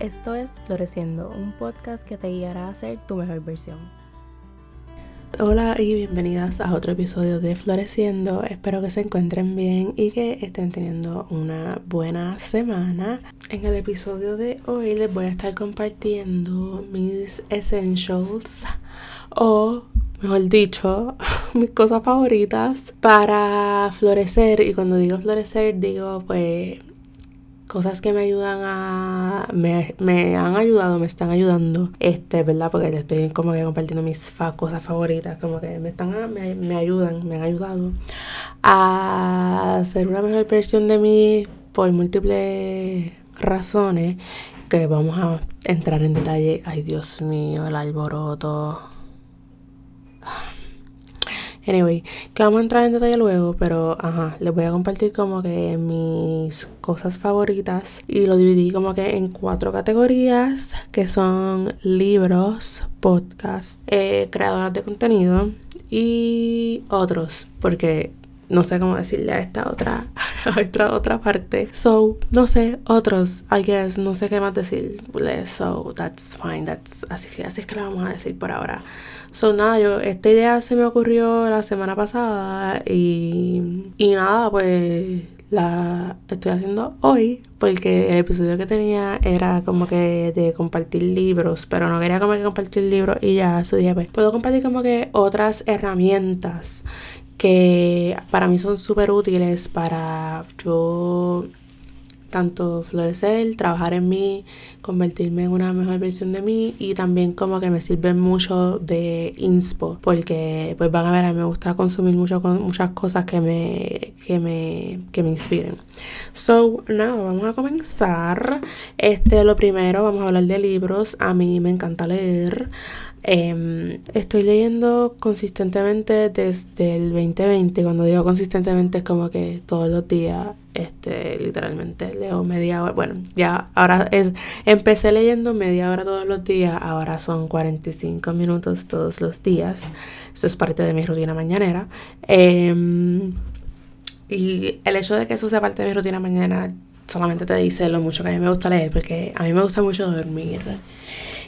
Esto es Floreciendo, un podcast que te guiará a ser tu mejor versión. Hola y bienvenidas a otro episodio de Floreciendo. Espero que se encuentren bien y que estén teniendo una buena semana. En el episodio de hoy les voy a estar compartiendo mis essentials o mejor dicho, mis cosas favoritas para florecer. Y cuando digo florecer, digo pues cosas que me ayudan a. Me, me, han ayudado, me están ayudando. Este, ¿verdad? Porque le estoy como que compartiendo mis cosas favoritas. Como que me están me, me, ayudan, me han ayudado a ser una mejor versión de mí por múltiples razones. Que vamos a entrar en detalle. Ay, Dios mío, el alboroto. Anyway, que vamos a entrar en detalle luego, pero ajá, les voy a compartir como que mis cosas favoritas y lo dividí como que en cuatro categorías que son libros, podcast, eh, creadoras de contenido y otros, porque no sé cómo decirle a esta otra, otra, otra parte. So, no sé, otros, I guess, no sé qué más decir. So, that's fine, that's, así, así es que lo vamos a decir por ahora. So, nada, yo, esta idea se me ocurrió la semana pasada y, y nada, pues la estoy haciendo hoy porque el episodio que tenía era como que de compartir libros, pero no quería como que compartir libros y ya su día pues puedo compartir como que otras herramientas que para mí son súper útiles para yo tanto florecer, trabajar en mí, convertirme en una mejor versión de mí y también como que me sirven mucho de inspo porque pues van a ver, a mí me gusta consumir mucho muchas cosas que me, que me, que me inspiren. So, nada, vamos a comenzar. Este, lo primero, vamos a hablar de libros. A mí me encanta leer. Em, estoy leyendo consistentemente desde el 2020. Cuando digo consistentemente es como que todos los días, este, literalmente leo media hora. Bueno, ya ahora es, empecé leyendo media hora todos los días, ahora son 45 minutos todos los días. Eso es parte de mi rutina mañanera. Em, y el hecho de que eso sea parte de mi rutina mañana solamente te dice lo mucho que a mí me gusta leer, porque a mí me gusta mucho dormir.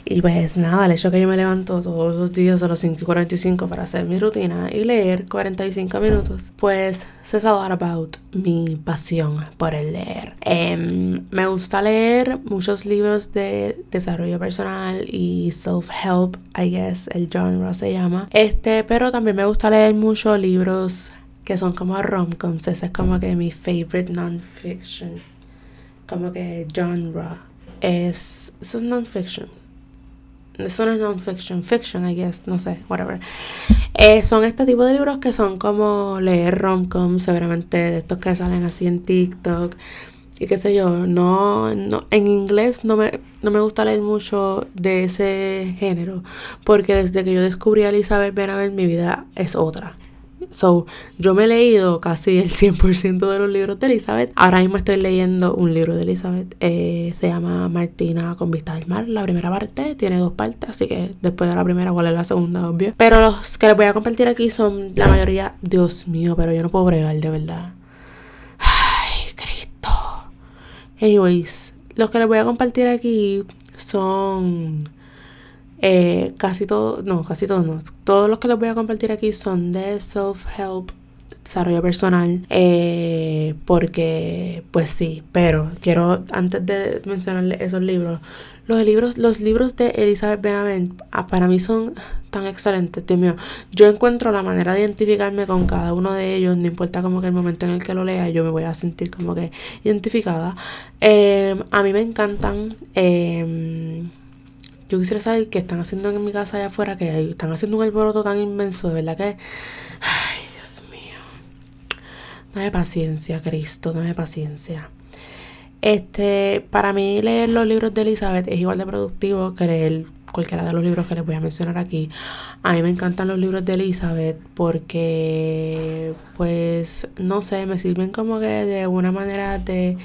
Y pues nada, el hecho que yo me levanto todos los días a las 5 y 45 para hacer mi rutina y leer 45 minutos, pues says a lot about mi pasión por el leer. Em, me gusta leer muchos libros de desarrollo personal y self-help, I guess el genre se llama. Este, pero también me gusta leer muchos libros que son como rom-coms. Ese es como que mi favorite non-fiction. Como que genre. Es, eso es non-fiction eso no es non-fiction, fiction, I guess, no sé, whatever. Eh, son este tipo de libros que son como leer rom-com, seguramente de estos que salen así en TikTok y qué sé yo. No, no, en inglés no me, no me gusta leer mucho de ese género, porque desde que yo descubrí a Elizabeth Benavent mi vida es otra. So, yo me he leído casi el 100% de los libros de Elizabeth. Ahora mismo estoy leyendo un libro de Elizabeth. Eh, se llama Martina con vista al mar. La primera parte tiene dos partes, así que después de la primera, ¿cuál es la segunda? Obvio. Pero los que les voy a compartir aquí son la mayoría, Dios mío, pero yo no puedo bregar de verdad. Ay, Cristo. Anyways, los que les voy a compartir aquí son eh, casi todo, no, casi todos no. Todos los que les voy a compartir aquí son de self-help, desarrollo personal. Eh, porque, pues sí, pero quiero, antes de mencionarles esos libros, los libros, los libros de Elizabeth Benavent ah, para mí son tan excelentes, Dios mío. Yo encuentro la manera de identificarme con cada uno de ellos, no importa como que el momento en el que lo lea, yo me voy a sentir como que identificada. Eh, a mí me encantan. Eh, yo quisiera saber qué están haciendo en mi casa allá afuera, que están haciendo un alboroto tan inmenso, de verdad que... Ay, Dios mío. Dame paciencia, Cristo, dame paciencia. Este, para mí leer los libros de Elizabeth es igual de productivo que leer cualquiera de los libros que les voy a mencionar aquí. A mí me encantan los libros de Elizabeth porque, pues, no sé, me sirven como que de una manera de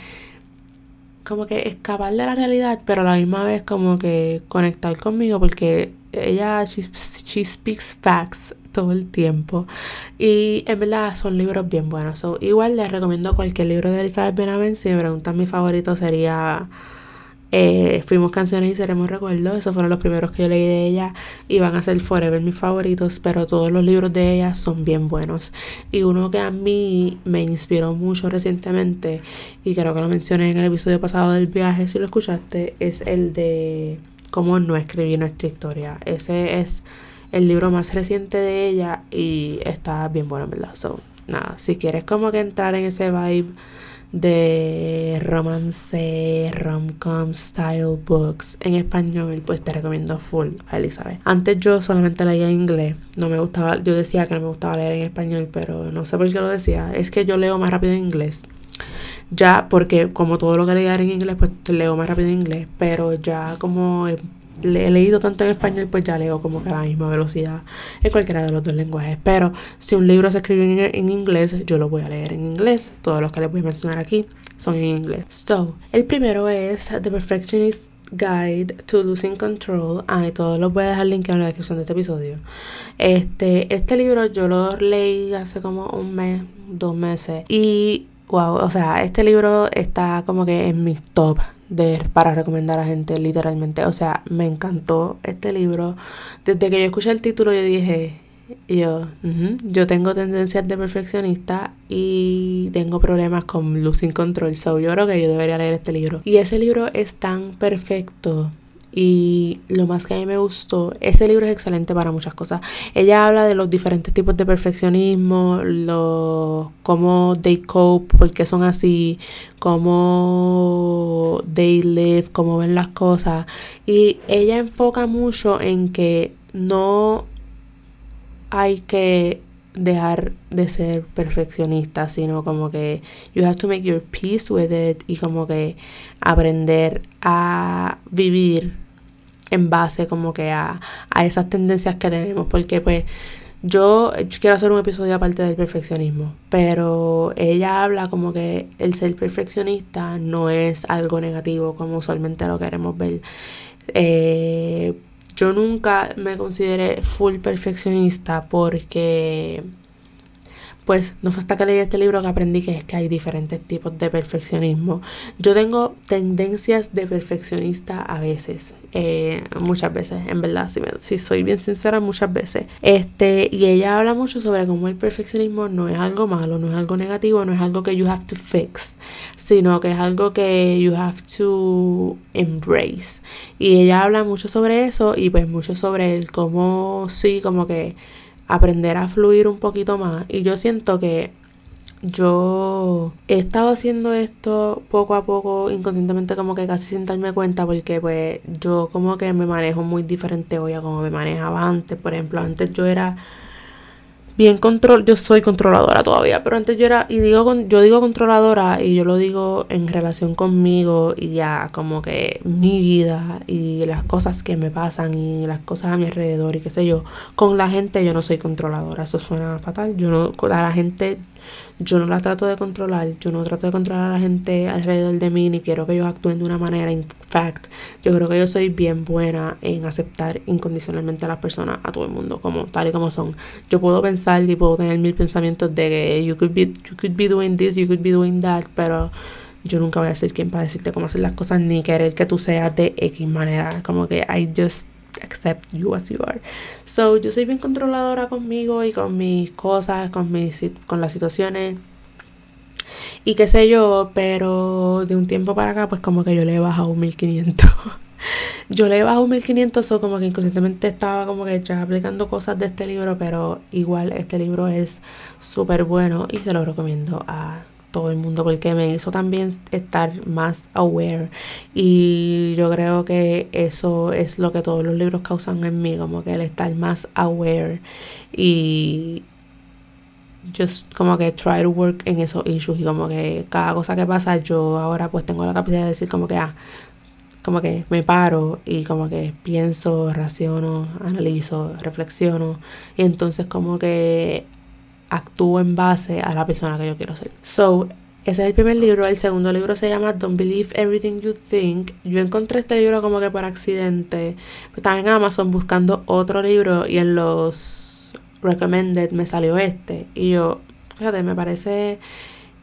como que escapar de la realidad, pero a la misma vez como que conectar conmigo porque ella, she, speaks facts todo el tiempo. Y en verdad son libros bien buenos. igual les recomiendo cualquier libro de Elizabeth Benavent. Si me preguntan mi favorito sería Eh, fuimos canciones y seremos recuerdos. Esos fueron los primeros que yo leí de ella. Y van a ser forever mis favoritos. Pero todos los libros de ella son bien buenos. Y uno que a mí me inspiró mucho recientemente. Y creo que lo mencioné en el episodio pasado del viaje. Si lo escuchaste. Es el de cómo no escribir nuestra historia. Ese es el libro más reciente de ella. Y está bien bueno, en verdad. So, nada. Si quieres como que entrar en ese vibe de romance, rom-com style books en español, pues te recomiendo full a Elizabeth. Antes yo solamente leía en inglés, no me gustaba, yo decía que no me gustaba leer en español, pero no sé por qué lo decía, es que yo leo más rápido en inglés. Ya, porque como todo lo que leía en inglés, pues leo más rápido en inglés, pero ya como le he leído tanto en español, pues ya leo como que a la misma velocidad en cualquiera de los dos lenguajes. Pero si un libro se escribe en, inglés, yo lo voy a leer en inglés. Todos los que les voy a mencionar aquí son en inglés. So, el primero es The Perfectionist Guide to Losing Control. Ah, todos los voy a dejar link en la descripción de este episodio. Este, este libro yo lo leí hace como un mes, dos meses. Y wow, o sea, este libro está como que en mi top de, para recomendar a gente, literalmente. O sea, me encantó este libro. Desde que yo escuché el título, yo dije, yo, yo tengo tendencias de perfeccionista y tengo problemas con losing control. So, yo creo que yo debería leer este libro. Y ese libro es tan perfecto y lo más que a mí me gustó, ese libro es excelente para muchas cosas. Ella habla de los diferentes tipos de perfeccionismo, lo, cómo they cope, por qué son así, cómo they live, cómo ven las cosas. Y ella enfoca mucho en que no hay que dejar de ser perfeccionista, sino como que you have to make your peace with it y como que aprender a vivir en base como que a, esas tendencias que tenemos, porque pues yo, quiero hacer un episodio aparte del perfeccionismo, pero ella habla como que el ser perfeccionista no es algo negativo como usualmente lo queremos ver. Eh, yo nunca me consideré full perfeccionista porque pues no fue hasta que leí este libro que aprendí que es que hay diferentes tipos de perfeccionismo. Yo tengo tendencias de perfeccionista a veces, eh, muchas veces, en verdad, si, si, soy bien sincera, muchas veces. Este, y ella habla mucho sobre cómo el perfeccionismo no es algo malo, no es algo negativo, no es algo que you have to fix, sino que es algo que you have to embrace. Y ella habla mucho sobre eso y pues mucho sobre el cómo sí, como que aprender a fluir un poquito más. Y yo siento que yo he estado haciendo esto poco a poco, inconscientemente como que casi sin darme cuenta, porque pues yo como que me manejo muy diferente hoy a como me manejaba antes. Por ejemplo, antes yo era bien control, yo soy controladora todavía, pero antes yo era, y digo, yo digo controladora y yo lo digo en relación conmigo y ya como que mi vida y las cosas que me pasan y las cosas a mi alrededor y qué sé yo, con la gente yo no soy controladora, eso suena fatal, yo no, a la gente yo no la trato de controlar, yo no trato de controlar a la gente alrededor de mí, ni quiero que ellos actúen de una manera. In fact, yo creo que yo soy bien buena en aceptar incondicionalmente a las personas, a todo el mundo, como tal y como son. Yo puedo pensar y puedo tener mil pensamientos de que you could be, you could be doing this, you could be doing that, pero yo nunca voy a ser quien para decirte cómo hacer las cosas, ni querer que tú seas de X manera. Como que I just accept you as you are. So, yo soy bien controladora conmigo y con mis cosas, con mis con las situaciones y qué sé yo, pero de un tiempo para acá pues como que yo le he bajado un 1500. yo le he bajado un 1500 o como que inconscientemente estaba como que ya aplicando cosas de este libro, pero igual este libro es súper bueno y se lo recomiendo a todo el mundo porque me hizo también estar más aware. Y yo creo que eso es lo que todos los libros causan en mí como que el estar más aware y just como que try to work en esos issues. Y como que cada cosa que pasa yo ahora pues tengo la capacidad de decir como que ah como que me paro y como que pienso, raciono, analizo, reflexiono. Y entonces como que actúo en base a la persona que yo quiero ser. So, ese es el primer libro. El segundo libro se llama Don't Believe Everything You Think. Yo encontré este libro como que por accidente. Estaba en Amazon buscando otro libro y en los recommended me salió este. Y yo, fíjate, me parece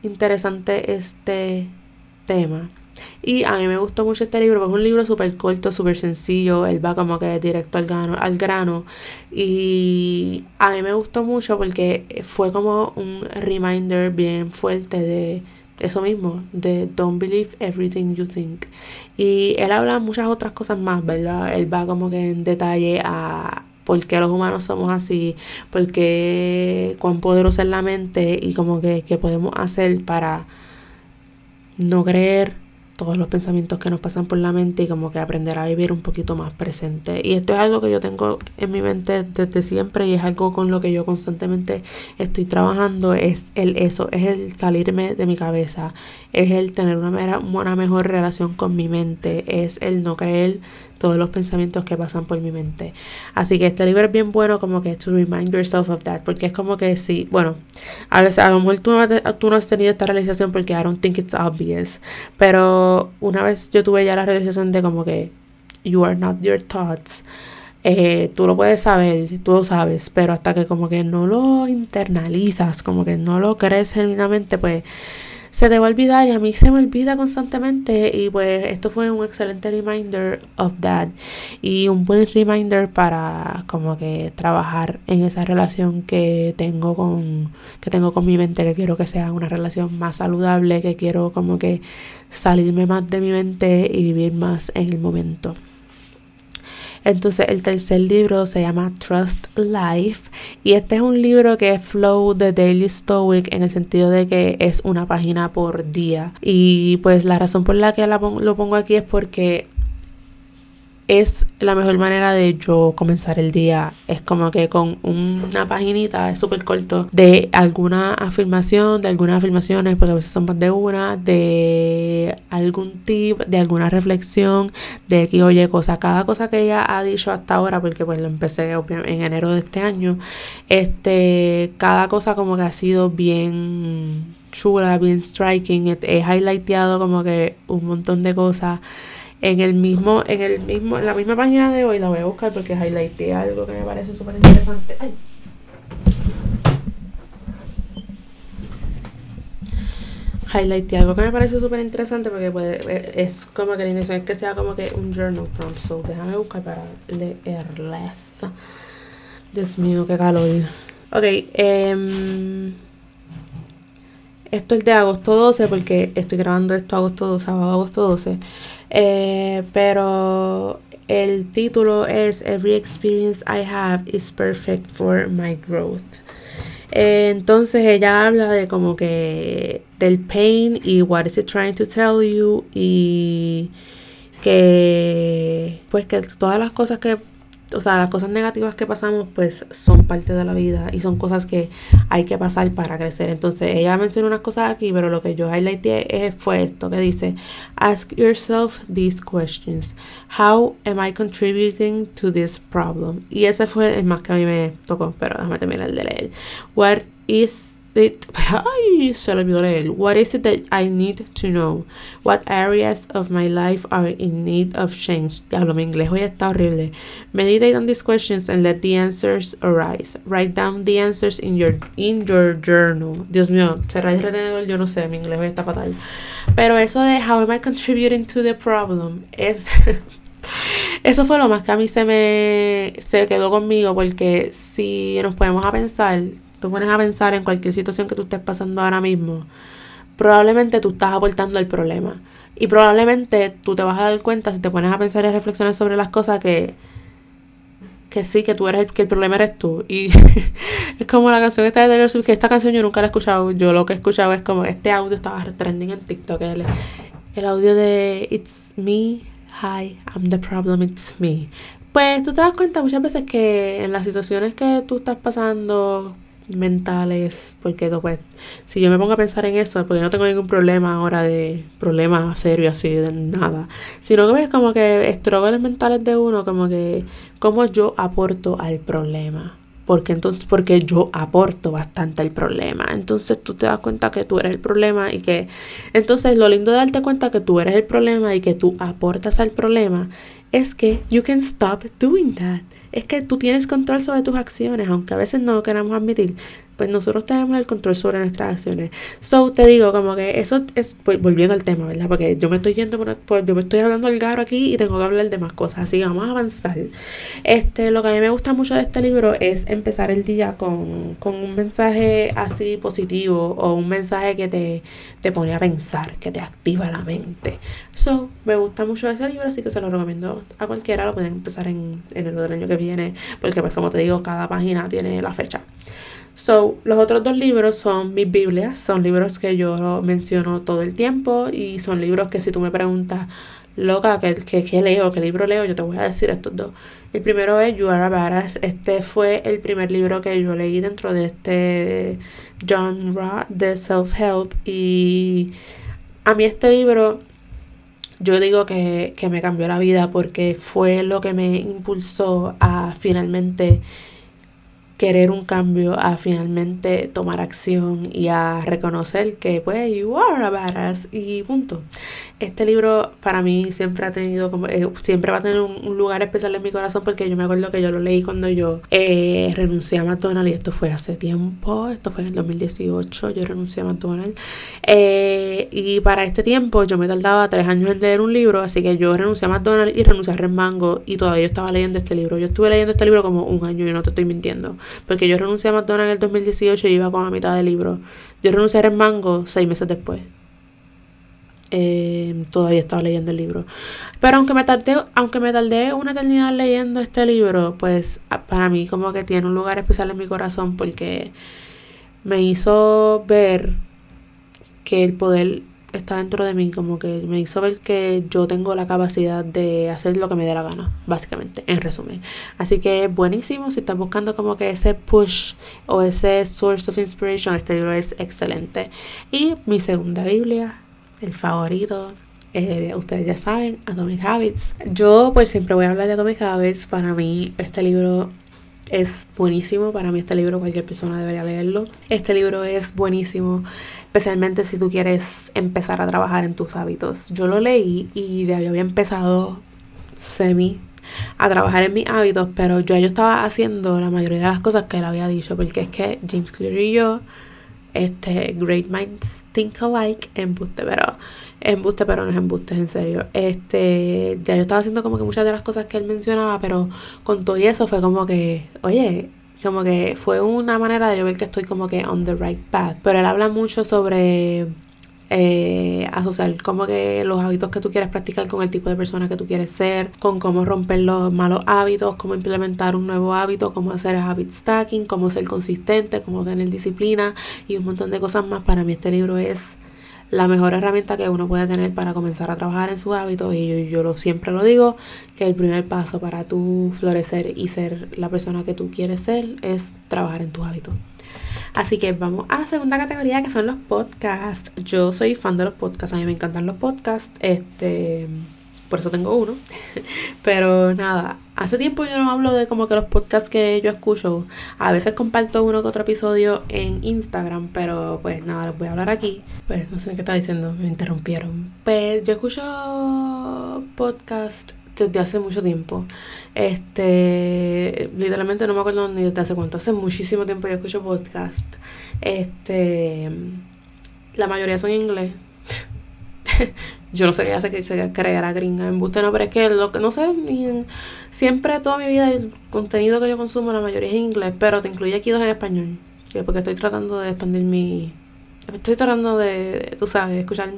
interesante este tema. Y a mí me gustó mucho este libro porque es un libro súper corto, súper sencillo. Él va como que directo al grano, al grano. Y a mí me gustó mucho porque fue como un reminder bien fuerte de eso mismo, de Don't Believe Everything You Think. Y él habla muchas otras cosas más, ¿verdad? Él va como que en detalle a por qué los humanos somos así, por qué cuán poderosa es la mente y como que qué podemos hacer para no creer todos los pensamientos que nos pasan por la mente y como que aprender a vivir un poquito más presente. Y esto es algo que yo tengo en mi mente desde siempre y es algo con lo que yo constantemente estoy trabajando, es el eso, es el salirme de mi cabeza, es el tener una, una mejor relación con mi mente, es el no creer todos los pensamientos que pasan por mi mente. Así que este libro es bien bueno como que to remind yourself of that, porque es como que sí, bueno, a veces a lo mejor tú no, tú no has tenido esta realización porque I don't think it's obvious, pero una vez yo tuve ya la realización de como que you are not your thoughts. Eh, tú lo puedes saber, tú lo sabes, pero hasta que como que no lo internalizas, como que no lo crees genuinamente, pues se te va a olvidar y a mí se me olvida constantemente y pues esto fue un excelente reminder of that y un buen reminder para como que trabajar en esa relación que tengo con que tengo con mi mente que quiero que sea una relación más saludable que quiero como que salirme más de mi mente y vivir más en el momento. Entonces el tercer libro se llama Trust Life y este es un libro que es flow de Daily Stoic en el sentido de que es una página por día. Y pues la razón por la que lo pongo aquí es porque es la mejor manera de yo comenzar el día. Es como que con una paginita, es súper corto, de alguna afirmación, de algunas afirmaciones, porque a veces son más de una, de algún tip, de alguna reflexión, de que, oye, cosa, cada cosa que ella ha dicho hasta ahora, porque pues lo empecé en enero de este año, este, cada cosa como que ha sido bien chula, bien striking, he highlighteado como que un montón de cosas en el mismo, en el mismo, en la misma página de hoy la voy a buscar porque highlighté algo que me parece súper interesante. Ay. Highlighté algo que me parece súper interesante porque puede, es como que la intención es que sea como que un journal prompt. So déjame buscar para leerles. Dios mío, qué calor. Ok, um, esto es de agosto 12 porque estoy grabando esto agosto 12, sábado agosto 12. Eh, pero el título es Every experience I have is perfect for my growth. Eh, entonces ella habla de como que del pain y what is it trying to tell you y que pues que todas las cosas que o sea, las cosas negativas que pasamos pues son parte de la vida y son cosas que hay que pasar para crecer. Entonces ella mencionó unas cosas aquí, pero lo que yo highlighté fue esto que dice, ask yourself these questions. How am I contributing to this problem? Y ese fue el más que a mí me tocó, pero déjame terminar de leer. What is it, ay, se olvidó leer. What is it that I need to know? What areas of my life are in need of change? Diablo, mi inglés hoy está horrible. Meditate on these questions and let the answers arise. Write down the answers in your in your journal. Dios mío, cerrar el retenedor, yo no sé, mi inglés hoy está fatal. Pero eso de how am I contributing to the problem es Eso fue lo más que a mí se me se quedó conmigo porque si nos podemos a pensar tú pones a pensar en cualquier situación que tú estés pasando ahora mismo, probablemente tú estás aportando el problema. Y probablemente tú te vas a dar cuenta si te pones a pensar y a reflexionar sobre las cosas que, que sí, que tú eres el, que el problema eres tú. Y es como la canción esta de Taylor Swift, que esta canción yo nunca la he escuchado. Yo lo que he escuchado es como este audio estaba trending en TikTok. El, el audio de It's me, hi, I'm the problem, it's me. Pues tú te das cuenta muchas veces que en las situaciones que tú estás pasando, mentales, porque pues, si yo me pongo a pensar en eso, porque no tengo ningún problema ahora de problema serio así, de nada, sino que ves como que estruggles mentales de uno, como que cómo yo aporto al problema. Porque entonces, porque yo aporto bastante al problema. Entonces tú te das cuenta que tú eres el problema y que entonces lo lindo de darte cuenta que tú eres el problema y que tú aportas al problema es que you can stop doing that es que tú tienes control sobre tus acciones, aunque a veces no lo queramos admitir. Pues nosotros tenemos el control sobre nuestras acciones. So, te digo, como que eso es, pues, volviendo al tema, ¿verdad? Porque yo me estoy yendo por, yo me estoy hablando al garo aquí y tengo que hablar de más cosas, así que vamos a avanzar. Este, lo que a mí me gusta mucho de este libro es empezar el día con, con un mensaje así positivo o un mensaje que te, te pone a pensar, que te activa la mente. So, me gusta mucho ese libro, así que se lo recomiendo a cualquiera, lo pueden empezar en, en el año que viene, porque pues como te digo, cada página tiene la fecha. So, los otros dos libros son mis Biblias, son libros que yo menciono todo el tiempo y son libros que si tú me preguntas, loca, ¿qué, qué, leo? ¿Qué libro leo? Yo te voy a decir estos dos. El primero es You Are a Badass. Este fue el primer libro que yo leí dentro de este genre de self-help y a mí este libro yo digo que, que me cambió la vida porque fue lo que me impulsó a finalmente querer un cambio, a finalmente tomar acción y a reconocer que pues you are a badass y punto. Este libro para mí siempre ha tenido como, eh, siempre va a tener un, lugar especial en mi corazón porque yo me acuerdo que yo lo leí cuando yo eh, renuncié a McDonald's y esto fue hace tiempo, esto fue en el 2018, yo renuncié a McDonald's eh, y para este tiempo yo me tardaba tres años en leer un libro, así que yo renuncié a McDonald's y renuncié a Remango y todavía yo estaba leyendo este libro. Yo estuve leyendo este libro como un año y no te estoy mintiendo, porque yo renuncié a McDonald's en el 2018 y iba con la mitad del libro. Yo renuncié a Remango seis meses después. Em, todavía estaba leyendo el libro. Pero aunque me tardé, aunque me tardé una eternidad leyendo este libro, pues para mí como que tiene un lugar especial en mi corazón porque me hizo ver que el poder está dentro de mí, como que me hizo ver que yo tengo la capacidad de hacer lo que me dé la gana, básicamente, en resumen. Así que buenísimo, si estás buscando como que ese push o ese source of inspiration, este libro es excelente. Y mi segunda Biblia el favorito. Eh, ustedes ya saben, Atomic Habits. Yo pues siempre voy a hablar de Atomic Habits. Para mí este libro es buenísimo. Para mí este libro cualquier persona debería leerlo. Este libro es buenísimo, especialmente si tú quieres empezar a trabajar en tus hábitos. Yo lo leí y ya había empezado semi a trabajar en mis hábitos, pero yo, yo estaba haciendo la mayoría de las cosas que él había dicho, porque es que James Clear y yo este Great Minds Think Alike, embuste, pero embuste, pero no es embuste, en serio. Este, ya yo estaba haciendo como que muchas de las cosas que él mencionaba, pero con todo eso fue como que, oye, como que fue una manera de yo ver que estoy como que on the right path. Pero él habla mucho sobre eh, asociar como que los hábitos que tú quieres practicar con el tipo de persona que tú quieres ser, con cómo romper los malos hábitos, cómo implementar un nuevo hábito, cómo hacer habit stacking, cómo ser consistente, cómo tener disciplina y un montón de cosas más. Para mí este libro es la mejor herramienta que uno puede tener para comenzar a trabajar en sus hábitos y yo, yo lo, siempre lo digo que el primer paso para tú florecer y ser la persona que tú quieres ser es trabajar en tus hábitos. Así que vamos a la segunda categoría que son los podcasts. Yo soy fan de los podcasts, a mí me encantan los podcasts. Este, por eso tengo uno. Pero nada, hace tiempo yo no hablo de como que los podcasts que yo escucho. A veces comparto uno que otro episodio en Instagram, pero pues nada, les voy a hablar aquí. Pues no sé qué está diciendo, me interrumpieron. Pues yo escucho podcast desde hace mucho tiempo. Este, literalmente no me acuerdo ni desde hace cuánto, hace muchísimo tiempo yo escucho podcast. Este, la mayoría son en inglés. yo no sé qué hace que se creara gringa en no, pero es que lo que no sé, siempre toda mi vida el contenido que yo consumo la mayoría es inglés, pero te incluye aquí dos en español, porque estoy tratando de expandir mi Estoy tratando de, tú sabes, escuchar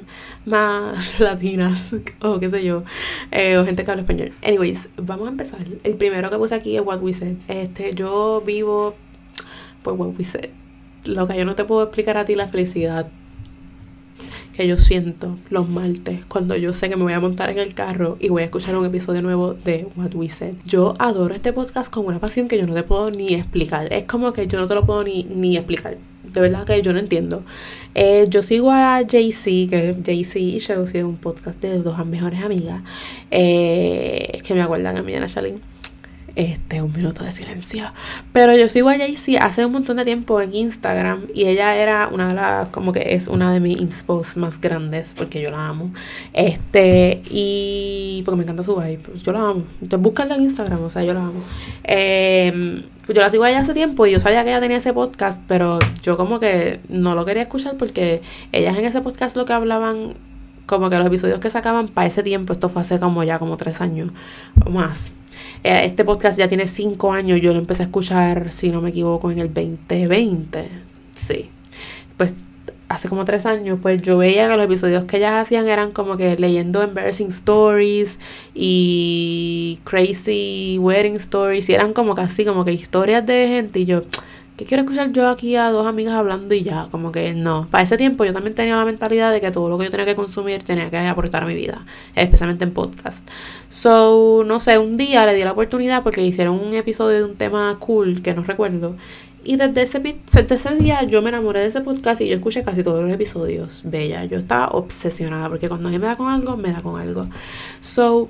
más latinas o qué sé yo, eh, o gente que habla español. Anyways, vamos a empezar. El primero que puse aquí es What We Said. Este, yo vivo por What We Said. Lo que yo no te puedo explicar a ti la felicidad que yo siento los martes cuando yo sé que me voy a montar en el carro y voy a escuchar un episodio nuevo de What We Said. Yo adoro este podcast con una pasión que yo no te puedo ni explicar. Es como que yo no te lo puedo ni, ni explicar de verdad que yo no entiendo. Eh, yo sigo a JC, que JC y Chelsea es un podcast de dos mejores amigas, eh, que me acuerdan a mí y a este, un minuto de silencio. Pero yo sigo a Jaycee hace un montón de tiempo en Instagram y ella era una de las, como que es una de mis inspos más grandes porque yo la amo. Este, y porque me encanta su vibe, yo la amo. Entonces búscala en Instagram, o sea, yo la amo. Eh, yo la sigo a ella hace tiempo y yo sabía que ella tenía ese podcast, pero yo como que no lo quería escuchar porque ellas en ese podcast lo que hablaban como que los episodios que sacaban para ese tiempo, esto fue hace como ya como tres años o más. Eh, este podcast ya tiene cinco años, yo lo empecé a escuchar, si no me equivoco, en el 2020. Sí. Pues hace como tres años, pues yo veía que los episodios que ellas hacían eran como que leyendo embarrassing stories y crazy wedding stories y eran como casi como que historias de gente y yo ¿Qué quiero escuchar yo aquí a dos amigas hablando y ya? Como que no. Para ese tiempo yo también tenía la mentalidad de que todo lo que yo tenía que consumir tenía que aportar a mi vida, especialmente en podcast. So, no sé, un día le di la oportunidad porque hicieron un episodio de un tema cool que no recuerdo. Y desde ese, desde ese día yo me enamoré de ese podcast y yo escuché casi todos los episodios. Bella, yo estaba obsesionada porque cuando a mí me da con algo, me da con algo. So,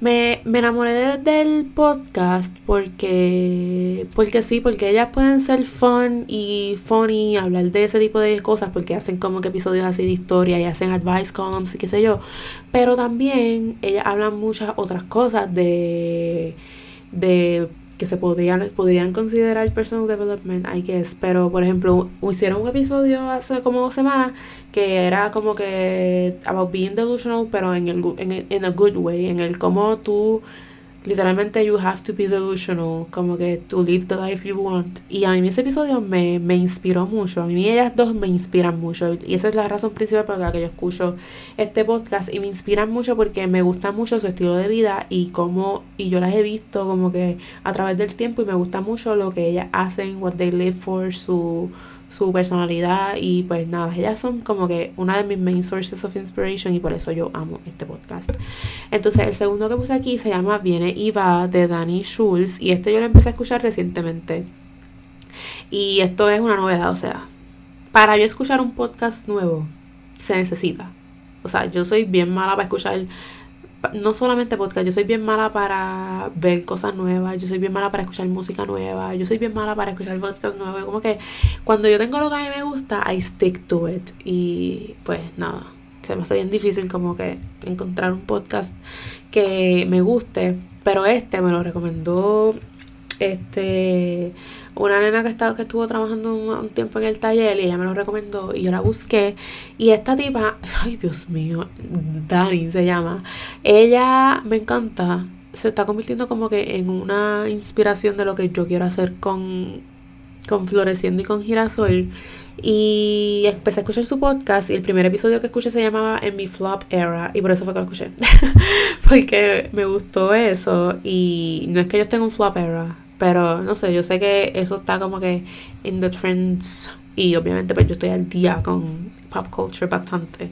me, me enamoré del podcast porque, porque sí, porque ellas pueden ser fun y funny, hablar de ese tipo de cosas, porque hacen como que episodios así de historia y hacen advice columns y qué sé yo. Pero también ellas hablan muchas otras cosas de, de que se podrían, podrían considerar personal development, I guess. Pero, por ejemplo, hicieron un episodio hace como dos semanas que era como que about being delusional, pero en el en, en a good way, en el cómo tú literalmente you have to be delusional, como que to live the life you want. Y a mí ese episodio me, me inspiró mucho, a mí ellas dos me inspiran mucho. Y esa es la razón principal por la que yo escucho este podcast. Y me inspiran mucho porque me gusta mucho su estilo de vida y cómo, y yo las he visto como que a través del tiempo y me gusta mucho lo que ellas hacen, what they live for, su su personalidad y pues nada, ellas son como que una de mis main sources of inspiration y por eso yo amo este podcast. Entonces el segundo que puse aquí se llama Viene y va de Danny Schulz y este yo lo empecé a escuchar recientemente. Y esto es una novedad, o sea, para yo escuchar un podcast nuevo se necesita. O sea, yo soy bien mala para escuchar no solamente podcast, yo soy bien mala para ver cosas nuevas, yo soy bien mala para escuchar música nueva, yo soy bien mala para escuchar podcast nuevos. Como que cuando yo tengo lo que a mí me gusta, I stick to it. Y pues nada, se me hace bien difícil como que encontrar un podcast que me guste, pero este me lo recomendó este una nena que, estaba, que estuvo trabajando un, tiempo en el taller y ella me lo recomendó y yo la busqué. Y esta tipa, ay Dios mío, Dani se llama, ella me encanta, se está convirtiendo como que en una inspiración de lo que yo quiero hacer con, con Floreciendo y con Girasol. Y empecé a escuchar su podcast y el primer episodio que escuché se llamaba En mi flop era y por eso fue que lo escuché. Porque me gustó eso y no es que yo tenga un flop era, pero no sé, yo sé que eso está como que in the trends. Y obviamente pues yo estoy al día con pop culture bastante.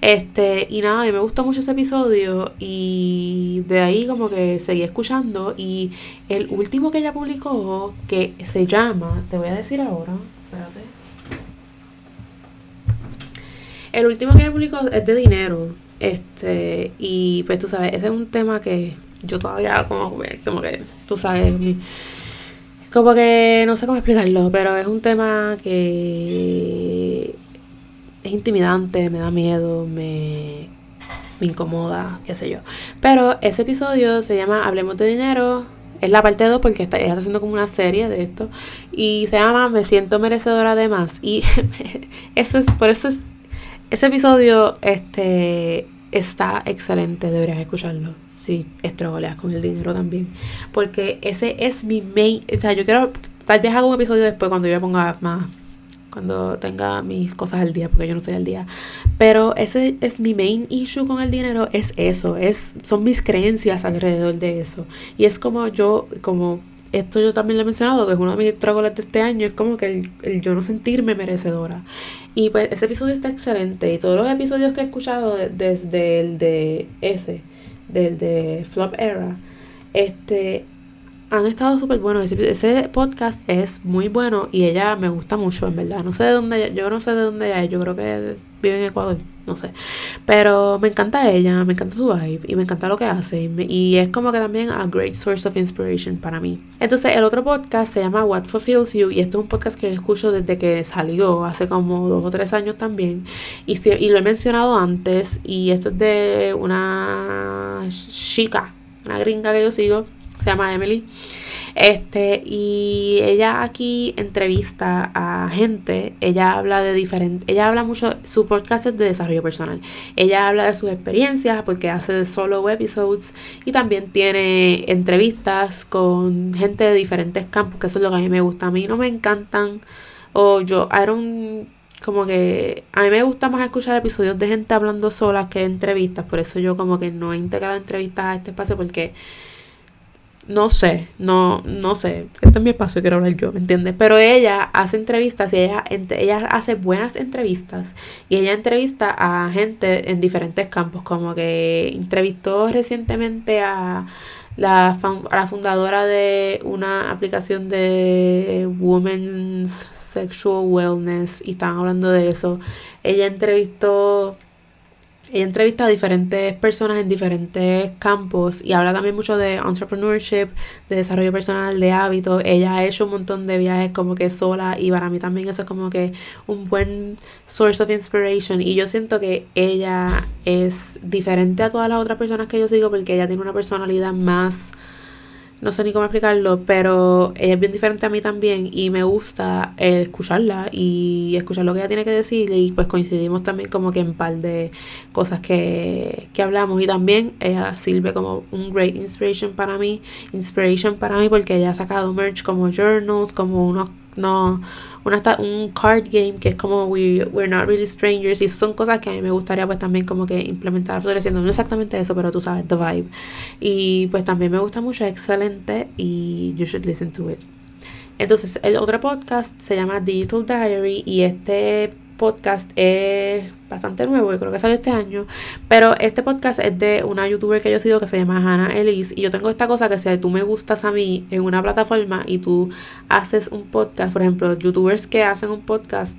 Este, y nada, y me gustó mucho ese episodio. Y de ahí como que seguí escuchando. Y el último que ella publicó, que se llama, te voy a decir ahora, espérate. El último que ella publicó es de dinero. Este, y pues tú sabes, ese es un tema que yo todavía como, como que, tú sabes, como que no sé cómo explicarlo, pero es un tema que es intimidante, me da miedo, me, incomoda, qué sé yo. Pero ese episodio se llama Hablemos de Dinero. Es la parte 2 porque está, ella está haciendo como una serie de esto. Y se llama Me siento merecedora de más. Y eso es, por eso es, ese episodio este, está excelente, deberías escucharlo si estrogoleas con el dinero también. Porque ese es mi main. O sea, yo quiero. Tal vez haga un episodio después cuando yo me ponga más. Cuando tenga mis cosas al día, porque yo no estoy al día. Pero ese es mi main issue con el dinero. Es eso. Es, son mis creencias alrededor de eso. Y es como yo. Como esto yo también lo he mencionado, que es uno de mis struggles de este año, es como que el, yo no sentirme merecedora. Y pues ese episodio está excelente. Y todos los episodios que he escuchado desde el de ese del de Flop Era, este, han estado súper buenos. Ese, podcast es muy bueno y ella me gusta mucho, en verdad. No sé de dónde, yo no sé de dónde ella es, yo creo que vive en Ecuador, no sé. Pero me encanta ella, me encanta su vibe y me encanta lo que hace. Y, es como que también a great source of inspiration para mí. Entonces, el otro podcast se llama What Fulfills You y este es un podcast que escucho desde que salió hace como dos o tres años también. Y, y lo he mencionado antes. Y esto es de una chica, una gringa que yo sigo, se llama Emily. Este, y ella aquí entrevista a gente, ella habla de diferentes, ella habla mucho, su podcast es de desarrollo personal. Ella habla de sus experiencias porque hace solo episodes y también tiene entrevistas con gente de diferentes campos, que eso es lo que a mí me gusta. A mí no me encantan, o yo, I don't como que a mí me gusta más escuchar episodios de gente hablando sola que entrevistas, por eso yo como que no he integrado entrevistas a este espacio porque no sé, no, no sé, este es mi espacio, quiero hablar yo, ¿me entiendes? Pero ella hace entrevistas y ella, ella hace buenas entrevistas y ella entrevista a gente en diferentes campos, como que entrevistó recientemente a la, a la fundadora de una aplicación de Women's Sexual Wellness y estaban hablando de eso. Ella entrevistó ella entrevista a diferentes personas en diferentes campos y habla también mucho de entrepreneurship, de desarrollo personal, de hábitos. Ella ha hecho un montón de viajes como que sola y para mí también eso es como que un buen source of inspiration. Y yo siento que ella es diferente a todas las otras personas que yo sigo porque ella tiene una personalidad más no sé ni cómo explicarlo, pero ella es bien diferente a mí también y me gusta escucharla y escuchar lo que ella tiene que decir y pues coincidimos también como que en par de cosas que, que hablamos. Y también ella sirve como un great inspiration para mí, inspiration para mí porque ella ha sacado merch como journals, como unos no una, un card game que es como we, We're Not Really Strangers. Y son cosas que a mí me gustaría pues también como que implementar floreciendo no exactamente eso pero tú sabes the vibe. Y pues también me gusta mucho excelente y you should listen to it. Entonces el otro podcast se llama Digital Diary y este podcast es bastante nuevo, yo creo que salió este año, pero este podcast es de una youtuber que yo sigo que se llama Hannah Elise y yo tengo esta cosa que si tú me gustas a mí en una plataforma y tú haces un podcast, por ejemplo, youtubers que hacen un podcast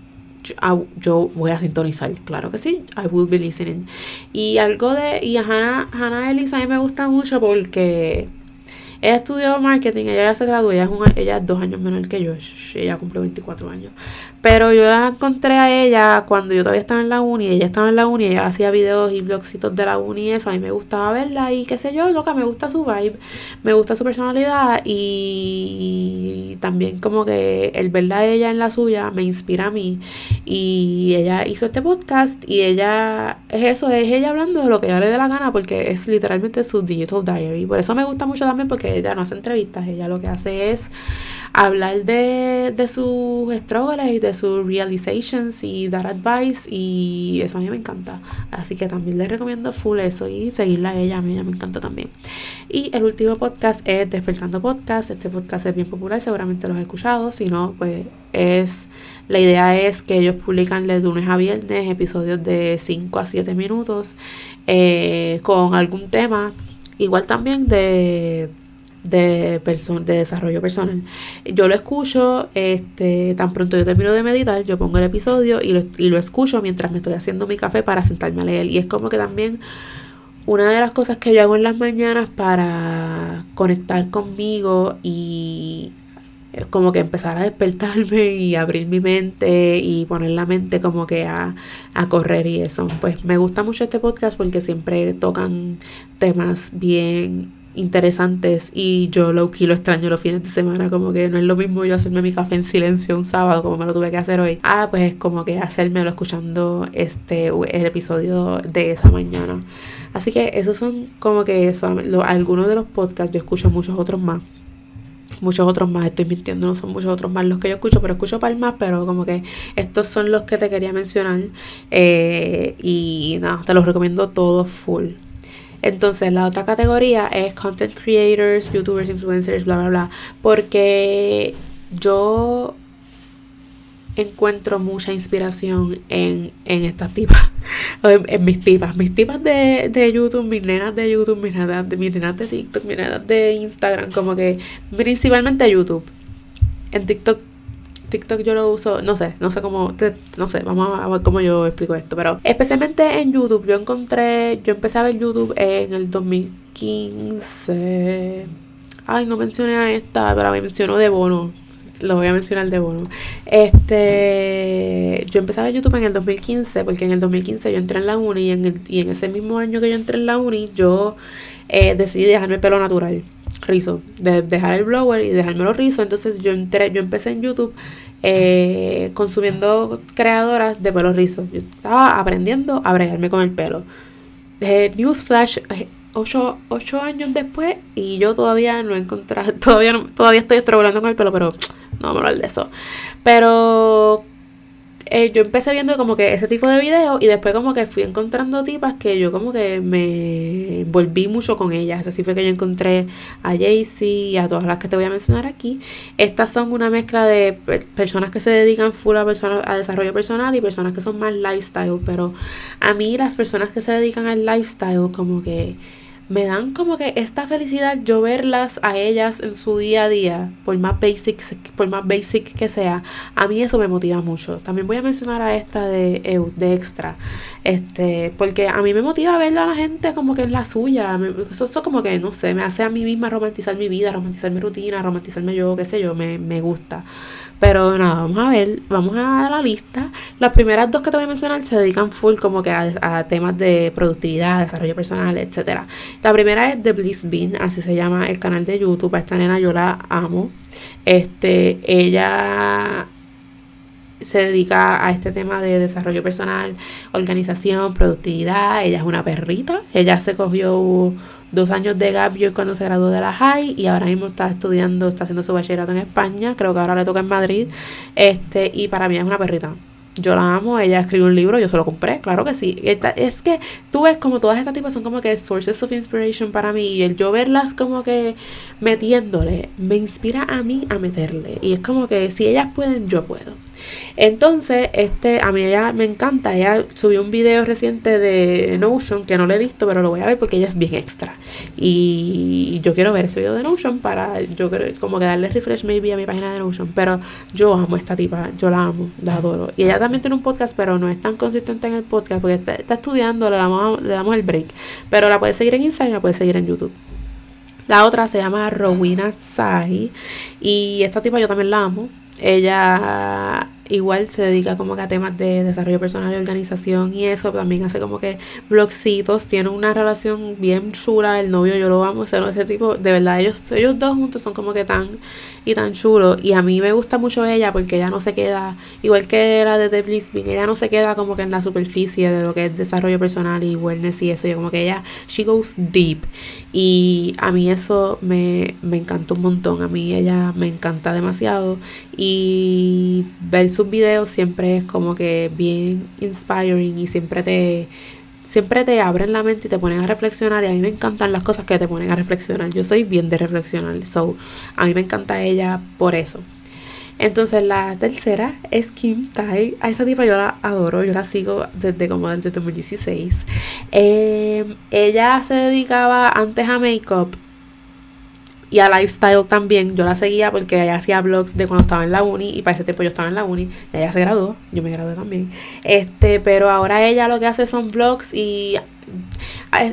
yo, voy a sintonizar, claro que sí, I will be listening. Y algo de, y a Hannah, Hannah Elise a mí me gusta mucho porque ella estudió marketing, ella ya se graduó, ella es, dos años menor que yo, ella cumple 24 años. Pero yo la encontré a ella cuando yo todavía estaba en la uni, ella estaba en la uni, ella hacía videos y vlogcitos de la uni y eso, a mí me gustaba verla y qué sé yo, loca, me gusta su vibe, me gusta su personalidad y también como que el verla a ella en la suya me inspira a mí y ella hizo este podcast y ella es eso, es ella hablando de lo que ella le dé la gana porque es literalmente su digital diary, por eso me gusta mucho también porque ella no hace entrevistas, ella lo que hace es hablar de, de sus struggles y de sus realizations y dar advice y eso a mí me encanta. Así que también les recomiendo full eso y seguirla a ella, a mí ella me encanta también. Y el último podcast es Despertando Podcast. Este podcast es bien popular, seguramente lo has escuchado. Si no, pues es... La idea es que ellos publican de lunes a viernes episodios de 5 a 7 minutos eh, con algún tema. Igual también de de, de desarrollo personal. Yo lo escucho, este, tan pronto yo termino de meditar, yo pongo el episodio y lo, y lo escucho mientras me estoy haciendo mi café para sentarme a leer. Y es como que también una de las cosas que yo hago en las mañanas para conectar conmigo y como que empezar a despertarme y abrir mi mente y poner la mente como que a, a, correr y eso. Pues me gusta mucho este podcast porque siempre tocan temas bien interesantes y yo lo lo extraño los fines de semana, como que no es lo mismo yo hacerme mi café en silencio un sábado como me lo tuve que hacer hoy. Ah, pues es como que hacérmelo escuchando este el episodio de esa mañana. Así que esos son como que son algunos de los podcasts, yo escucho muchos otros más. Muchos otros más, estoy mintiendo, no son muchos otros más los que yo escucho, pero escucho para más, pero como que estos son los que te quería mencionar. Eh, y nada, te los recomiendo todos full. Entonces, la otra categoría es content creators, youtubers, influencers, bla, bla, bla. Porque yo encuentro mucha inspiración en, en estas tipas, en, mis tipas, mis tipas de, de, YouTube, mis nenas de YouTube, mis nenas de, mis nenas de TikTok, mis nenas de Instagram, como que principalmente YouTube. En TikTok TikTok yo lo uso, no sé, no sé cómo, no sé, vamos a ver cómo yo explico esto, pero especialmente en YouTube, yo encontré, yo empecé a ver YouTube en el 2015. Ay, no mencioné a esta, pero me mencionó de bono lo voy a mencionar de bono. Este, yo empecé a ver YouTube en el 2015, porque en el 2015 yo entré en la uni y en, el, y en ese mismo año que yo entré en la uni, yo eh, decidí dejarme el pelo natural, rizo, de, dejar el blower y dejarme los rizos. Entonces yo entré, yo empecé en YouTube eh, consumiendo creadoras de pelo rizo. Yo estaba aprendiendo a bregarme con el pelo. Eh, Newsflash, ocho, ocho años después y yo todavía no he encontrado, todavía, todavía estoy estrangulando con el pelo, pero no vamos a hablar de eso. Pero eh, yo empecé viendo como que ese tipo de videos y después como que fui encontrando tipas que yo como que me volví mucho con ellas. Así fue que yo encontré a Jaycee y a todas las que te voy a mencionar aquí. Estas son una mezcla de personas que se dedican full a, a desarrollo personal y personas que son más lifestyle. Pero a mí las personas que se dedican al lifestyle como que me dan como que esta felicidad yo verlas a ellas en su día a día, por más basic, por más basic que sea, a mí eso me motiva mucho. También voy a mencionar a esta de, de extra, este, porque a mí me motiva verla a la gente como que es la suya. eso, eso, como que, no sé, me hace a mí misma romantizar mi vida, romantizar mi rutina, romantizarme yo, qué sé yo, me, me gusta. Pero nada, vamos a ver, vamos a la lista. Las primeras dos que te voy a mencionar se dedican full como que a, temas de productividad, desarrollo personal, etc. La primera es The Bliss Bean, así se llama el canal de YouTube. A esta nena yo la amo. Este, ella se dedica a este tema de desarrollo personal, organización, productividad. Ella es una perrita. Ella se cogió dos años de gap year cuando se graduó de la high y ahora mismo está estudiando, está haciendo su bachillerato en España. Creo que ahora le toca en Madrid. Este, y para mí es una perrita. Yo la amo, ella escribió un libro, yo se lo compré, claro que sí. es que tú ves como todas estas tipas son como que sources of inspiration para mí y el yo verlas como que metiéndole me inspira a mí a meterle. Y es como que si ellas pueden, yo puedo. Entonces, este, a mí ella me encanta. Ella subió un video reciente de Notion que no lo he visto, pero lo voy a ver porque ella es bien extra. Y yo quiero ver ese video de Notion para yo como que darle refresh maybe a mi página de Notion. Pero yo amo a esta tipa, yo la amo, la adoro. Y ella también tiene un podcast, pero no es tan consistente en el podcast porque está, estudiando, le damos, le damos el break. Pero la puedes seguir en Instagram, la puedes seguir en YouTube. La otra se llama Rowena Sai. Y esta tipa yo también la amo. Ella igual se dedica como que a temas de desarrollo personal y organización y eso también hace como que blogcitos, tiene una relación bien chula, el novio yo lo amo, ese tipo, de verdad ellos, ellos dos juntos son como que tan y tan chulo. Y a mí me gusta mucho ella porque ella no se queda, igual que era de The Blitzbing, ella no se queda como que en la superficie de lo que es desarrollo personal y wellness y eso. Yo como que ella, she goes deep. Y a mí eso me, me encanta un montón. A mí ella me encanta demasiado. Y ver sus videos siempre es como que bien inspiring y siempre te siempre te abren la mente y te ponen a reflexionar y a mí me encantan las cosas que te ponen a reflexionar. Yo soy bien de reflexionar, so a mí me encanta ella por eso. Entonces la tercera es Kim Tai. A esta tipa yo la adoro, yo la sigo desde como desde 2016. Eh, ella se dedicaba antes a make-up y a lifestyle también. Yo la seguía porque ella hacía vlogs de cuando estaba en la uni y para ese tiempo yo estaba en la uni. Ella se graduó, yo me gradué también. Este, pero ahora ella lo que hace son vlogs y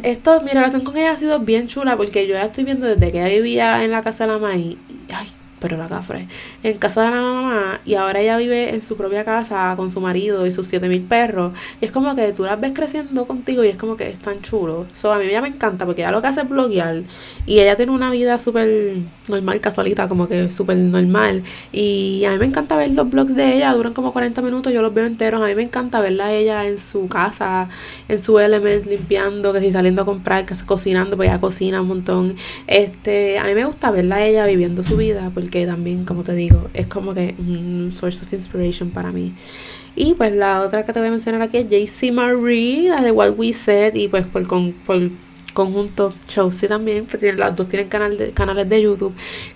esto, mi relación con ella ha sido bien chula porque yo la estoy viendo desde que ella vivía en la casa de la maíz. Ay, pero la cafre, en casa de la mamá y ahora ella vive en su propia casa con su marido y sus siete mil perros. Y es como que tú las ves creciendo contigo y es como que es tan chulo. So, a mí ya me encanta porque ella lo que hace es bloguear y ella tiene una vida súper normal, casualita, como que súper normal. Y a mí me encanta ver los blogs de ella, duran como 40 minutos, yo los veo enteros. A mí me encanta verla a ella en su casa, en su element, limpiando, que si saliendo a comprar, que cocinando, pues ella cocina un montón. Este, a mí me gusta verla a ella viviendo su vida porque también, como te digo, es como que un source of inspiration para mí. Y pues la otra que te voy a mencionar aquí es JC Marie, la de What We Said, y pues por, con, conjunto. Chelsea también, tiene, las dos tienen canal de, canales de YouTube.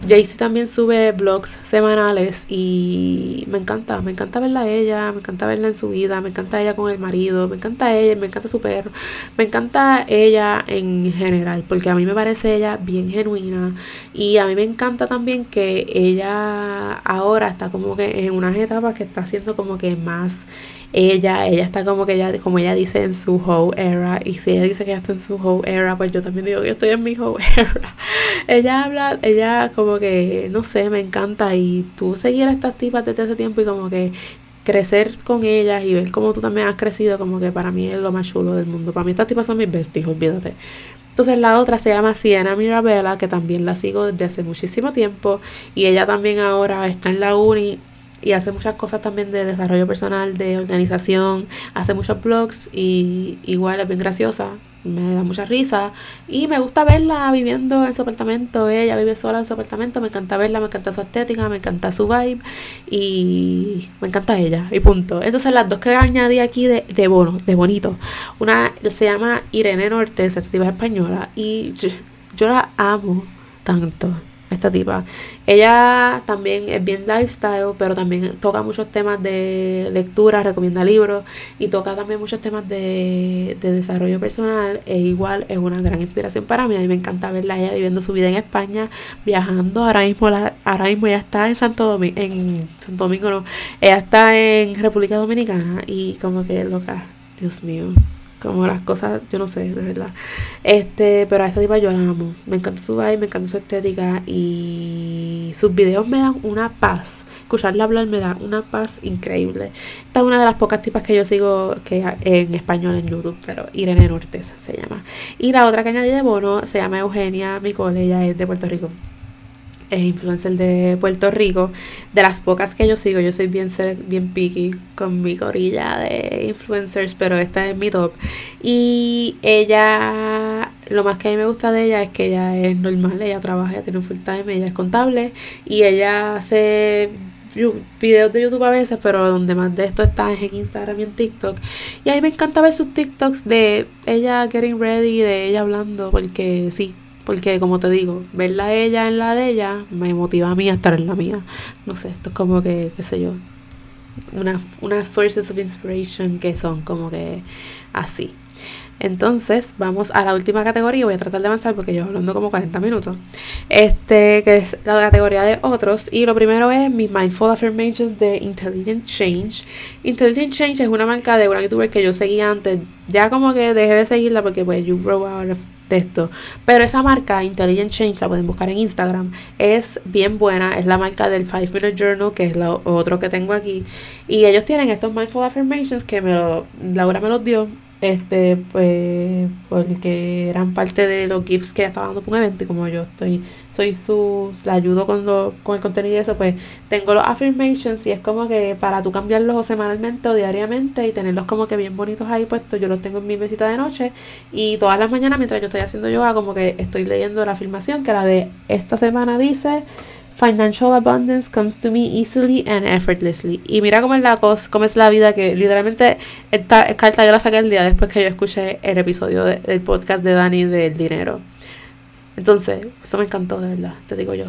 Jaycee también sube vlogs semanales y me encanta, me encanta verla a ella, me encanta verla en su vida, me encanta ella con el marido, me encanta ella, me encanta su perro, me encanta ella en general, porque a mí me parece ella bien genuina y a mí me encanta también que ella ahora está como que en unas etapas que está haciendo como que más ella, ella está como que ella, como ella dice en su whole era, y si ella dice que ella está en su whole era, pues yo también digo que estoy en mi whole era. ella habla, ella como que, no sé, me encanta, y tú seguir a estas tipas desde ese tiempo y como que crecer con ellas y ver cómo tú también has crecido, como que para mí es lo más chulo del mundo. Para mí estas tipas son mis besties, olvídate. Entonces la otra se llama Siena Mirabella, que también la sigo desde hace muchísimo tiempo y ella también ahora está en la uni y hace muchas cosas también de desarrollo personal, de organización, hace muchos blogs y igual es bien graciosa, me da mucha risa y me gusta verla viviendo en su apartamento, ella vive sola en su apartamento, me encanta verla, me encanta su estética, me encanta su vibe y me encanta ella y punto. Entonces las dos que añadí aquí de, de bono, de bonito, una se llama Irene Norte, es española y yo la amo tanto esta tipa. Ella también es bien lifestyle, pero también toca muchos temas de lectura, recomienda libros y toca también muchos temas de, desarrollo personal. E igual es una gran inspiración para mí. A mí me encanta verla ella viviendo su vida en España, viajando. Ahora mismo, la, ahora mismo ella está en Santo Domingo, en Santo Domingo no, ella está en República Dominicana y como que loca, Dios mío como las cosas, yo no sé, de verdad. Este, pero a esta tipa yo la amo. Me encanta su vibe, me encanta su estética y sus videos me dan una paz. Escucharla hablar me da una paz increíble. Esta es una de las pocas tipas que yo sigo que en español en YouTube, pero Irene Nortes se llama. Y la otra que añadí de bono se llama Eugenia Micole, ella es de Puerto Rico es influencer de Puerto Rico. De las pocas que yo sigo, yo soy bien, bien picky con mi corilla de influencers, pero esta es mi top. Y ella, lo más que a mí me gusta de ella es que ella es normal, ella trabaja, ella tiene un full time, ella es contable y ella hace videos de YouTube a veces, pero donde más de esto está es en Instagram y en TikTok. Y a mí me encanta ver sus TikToks de ella getting ready, de ella hablando, porque sí, porque como te digo, verla ella en la de ella me motiva a mí a estar en la mía. No sé, esto es como que, qué sé yo, unas una sources of inspiration que son como que así. Entonces, vamos a la última categoría. Voy a tratar de avanzar porque llevo hablando como 40 minutos. Este, que es la categoría de otros. Y lo primero es mis Mindful Affirmations de Intelligent Change. Intelligent Change es una marca de una youtuber que yo seguía antes. Ya como que dejé de seguirla porque pues you grow out of texto. Pero esa marca, Intelligent Change, la pueden buscar en Instagram. Es bien buena. Es la marca del 5 Minute Journal, que es lo otro que tengo aquí. Y ellos tienen estos Mindful Affirmations que me lo, Laura me los dio este pues porque eran parte de los gifts que ella estaba dando por un evento y como yo estoy soy su la ayudo con lo, con el contenido y eso pues tengo los affirmations y es como que para tú cambiarlos semanalmente o diariamente y tenerlos como que bien bonitos ahí puestos yo los tengo en mi mesita de noche y todas las mañanas mientras yo estoy haciendo yoga como que estoy leyendo la afirmación que la de esta semana dice Financial abundance comes to me easily and effortlessly. Y mira cómo es la cosa, cómo es la vida que literalmente esta carta yo la el día después que yo escuché el episodio del podcast de Dani del dinero. Entonces, eso me encantó, de verdad, te digo yo.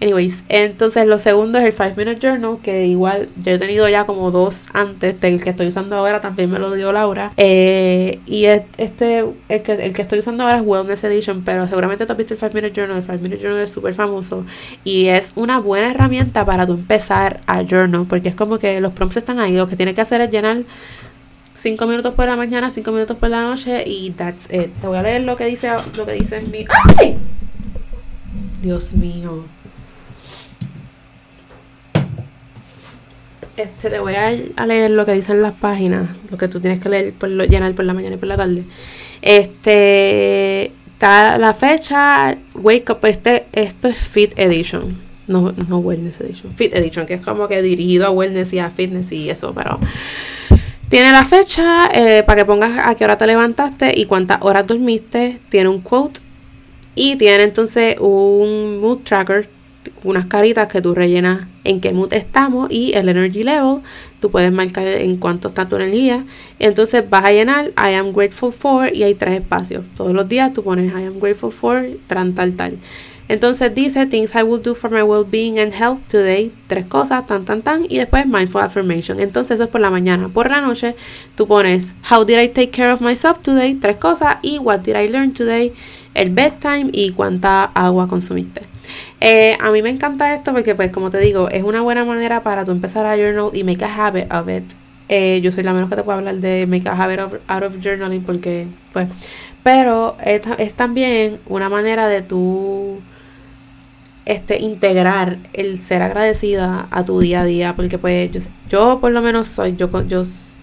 Anyways, entonces lo segundo es el 5 Minute Journal, que igual yo he tenido ya como dos antes del que estoy usando ahora, también me lo dio Laura. Eh, y este, el que, el que estoy usando ahora es Wellness Edition, pero seguramente tú has visto el 5 Minute Journal. El 5 Minute Journal es súper famoso y es una buena herramienta para tú empezar a journal, porque es como que los prompts están ahí, lo que tienes que hacer es llenar 5 minutos por la mañana, 5 minutos por la noche y that's it. Te voy a leer lo que dice, lo que dice mi... ¡Ay! Dios mío. Este, te voy a, leer lo que dicen las páginas, lo que tú tienes que leer, por llenar por la mañana y por la tarde. Este, está la fecha, Wake Up, este, esto es Fit Edition, no, no Wellness Edition, Fit Edition, que es como que dirigido a Wellness y a Fitness y eso, pero tiene la fecha eh, para que pongas a qué hora te levantaste y cuántas horas dormiste, tiene un quote y tiene entonces un mood tracker, unas caritas que tú rellenas en qué mood estamos y el energy level. Tú puedes marcar en cuánto está tu energía. Entonces vas a llenar I am grateful for y hay tres espacios. Todos los días tú pones I am grateful for, tal, tal, tal. Entonces dice things I will do for my well-being and health today, tres cosas, tan tan tan, y después mindful affirmation. Entonces eso es por la mañana. Por la noche tú pones how did I take care of myself today, tres cosas, y what did I learn today, el bedtime y cuánta agua consumiste. Eh, a mí me encanta esto porque pues como te digo, es una buena manera para tú empezar a journal y make a habit of it. Eh, yo soy la menos que te puedo hablar de make a habit of, out of journaling porque pues, pero es, es también una manera de tú este, integrar el ser agradecida a tu día a día, porque pues yo, yo por lo menos soy, yo, yo,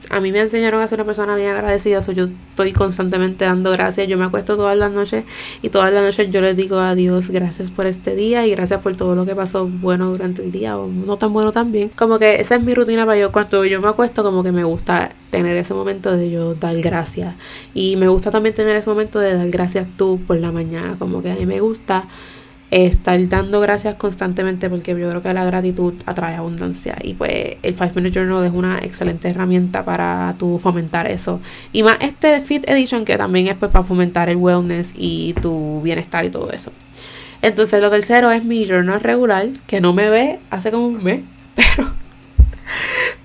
a mí me enseñaron a ser una persona bien agradecida, so yo estoy constantemente dando gracias, yo me acuesto todas las noches y todas las noches yo les digo a Dios gracias por este día y gracias por todo lo que pasó bueno durante el día o no tan bueno también, como que esa es mi rutina para yo cuando yo me acuesto como que me gusta tener ese momento de yo dar gracias. Y me gusta también tener ese momento de dar gracias tú por la mañana, como que a mí me gusta estar dando gracias constantemente porque yo creo que la gratitud atrae abundancia y pues el 5 Minute Journal es una excelente herramienta para tu fomentar eso y más este Fit Edition que también es pues para fomentar el wellness y tu bienestar y todo eso entonces lo tercero es mi journal regular que no me ve hace como un mes pero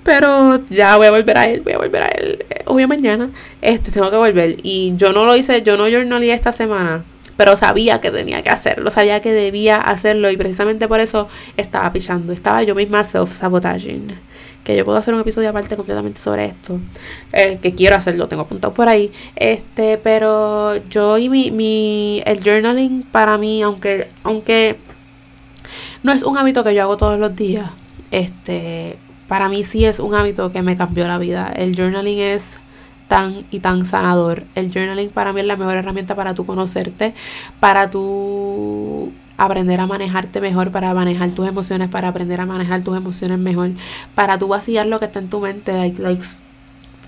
pero ya voy a volver a él, voy a volver a él eh, hoy o mañana. Este, tengo que volver. Y yo no lo hice, yo no journalé esta semana pero sabía que tenía que hacerlo, sabía que debía hacerlo y precisamente por eso estaba pichando, estaba yo misma self-sabotaging. Que yo puedo hacer un episodio aparte completamente sobre esto. Eh, que quiero hacerlo, tengo apuntado por ahí. Este, pero yo y mi, mi. El journaling para mí, aunque. aunque no es un hábito que yo hago todos los días. Este. Para mí sí es un hábito que me cambió la vida. El journaling es tan y tan sanador. El journaling para mí es la mejor herramienta para tú conocerte, para tú aprender a manejarte mejor, para manejar tus emociones, para aprender a manejar tus emociones mejor, para tú vaciar lo que está en tu mente. Like, like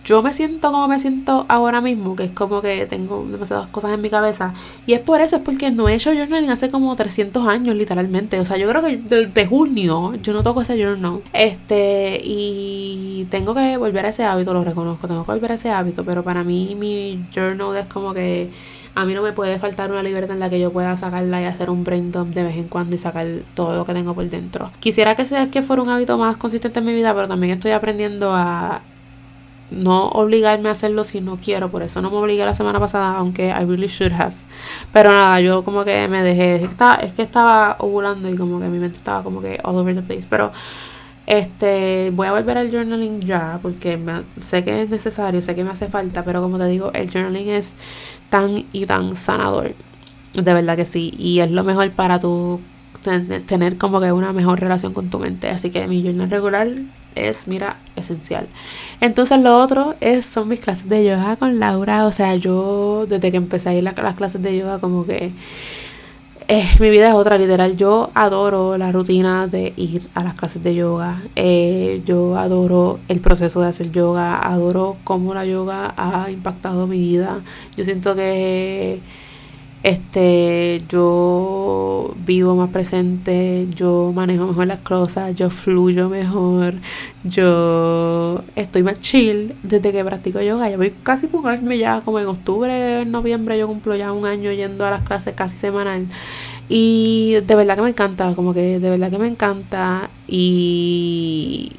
yo me siento como me siento ahora mismo, que es como que tengo demasiadas cosas en mi cabeza. Y es por eso, es porque no he hecho journaling hace como 300 años, literalmente. O sea, yo creo que desde junio yo no toco ese journal. Este, y tengo que volver a ese hábito, lo reconozco, tengo que volver a ese hábito. Pero para mí, mi journal es como que a mí no me puede faltar una libreta en la que yo pueda sacarla y hacer un brain dump de vez en cuando y sacar todo lo que tengo por dentro. Quisiera que sea que fuera un hábito más consistente en mi vida, pero también estoy aprendiendo a no obligarme a hacerlo si no quiero. Por eso no me obligué la semana pasada, aunque I really should have. Pero nada, yo como que me dejé. es que estaba ovulando y como que mi mente estaba como que all over the place. Pero este voy a volver al journaling ya porque sé que es necesario, sé que me hace falta. Pero como te digo, el journaling es tan y tan sanador. De verdad que sí. Y es lo mejor para tu tener como que una mejor relación con tu mente. Así que mi journal regular es, mira, esencial. Entonces lo otro es, son mis clases de yoga con Laura. O sea, yo desde que empecé a ir a las clases de yoga como que eh, mi vida es otra, literal. Yo adoro la rutina de ir a las clases de yoga. Eh, yo adoro el proceso de hacer yoga. Adoro cómo la yoga ha impactado mi vida. Yo siento que este yo vivo más presente, yo manejo mejor las cosas, yo fluyo mejor, yo estoy más chill desde que practico yoga. Yo voy casi por un año ya, como en octubre, en noviembre, yo cumplo ya un año yendo a las clases casi semanal. Y de verdad que me encanta, como que de verdad que me encanta. Y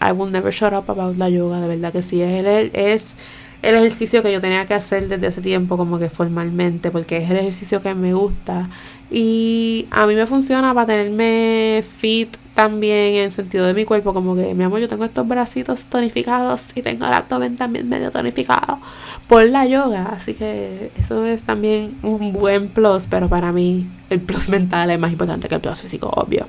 I will never shut up about la yoga, de verdad que sí. Es el ejercicio que yo tenía que hacer desde ese tiempo como que formalmente porque es el ejercicio que me gusta. Y a mí me funciona para tenerme fit también en el sentido de mi cuerpo como que mi amor yo tengo estos bracitos tonificados y tengo el abdomen también medio tonificado por la yoga así que eso es también un buen plus pero para mí el plus mental es más importante que el plus físico obvio.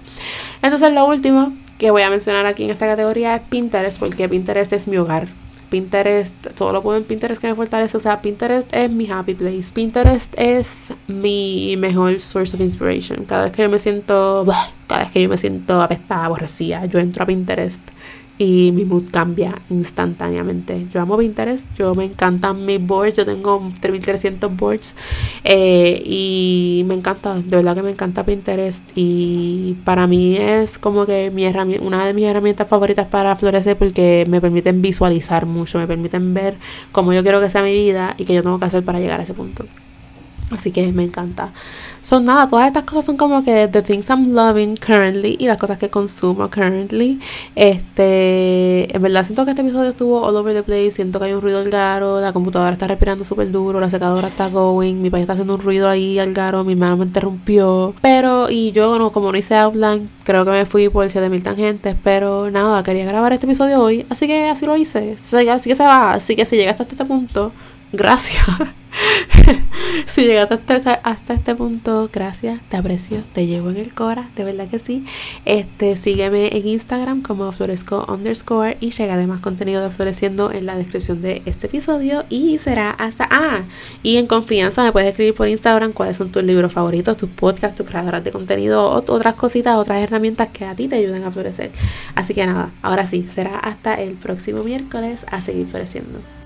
Entonces lo último que voy a mencionar aquí en esta categoría es Pinterest porque Pinterest es mi hogar Pinterest, todo lo puedo en Pinterest que me fortalece. O sea, Pinterest es mi happy place. Pinterest es mi mejor source of inspiration. Cada vez que yo me siento, cada vez que yo me siento apestada, aborrecida, yo entro a Pinterest y mi mood cambia instantáneamente. Yo amo Pinterest, yo me encantan mis boards, yo tengo 3300 boards eh, y me encanta, de verdad que me encanta Pinterest y para mí es como que mi una de mis herramientas favoritas para florecer porque me permiten visualizar mucho, me permiten ver cómo yo quiero que sea mi vida y qué yo tengo que hacer para llegar a ese punto. Así que me encanta. Son nada, todas estas cosas son como que the things I'm loving currently y las cosas que consumo currently. Este, en verdad siento que este episodio estuvo all over the place. Siento que hay un ruido al garo, la computadora está respirando súper duro, la secadora está going, mi país está haciendo un ruido ahí al garo, mi hermano me interrumpió. Pero, y yo, no, como no hice outline, creo que me fui por 7000 tangentes. Pero nada, quería grabar este episodio hoy, así que así lo hice. Así que se va. Así que si llegaste hasta este punto, gracias. si llegaste hasta, este punto, gracias, te aprecio, te llevo en el Cora, de verdad que sí. Este, sígueme en Instagram como floresco underscore y llega más contenido de Floreciendo en la descripción de este episodio. Y será hasta. Ah, y en confianza me puedes escribir por Instagram cuáles son tus libros favoritos, tus podcasts, tus creadoras de contenido, otras cositas, otras herramientas que a ti te ayuden a florecer. Así que nada, ahora sí, será hasta el próximo miércoles a seguir floreciendo.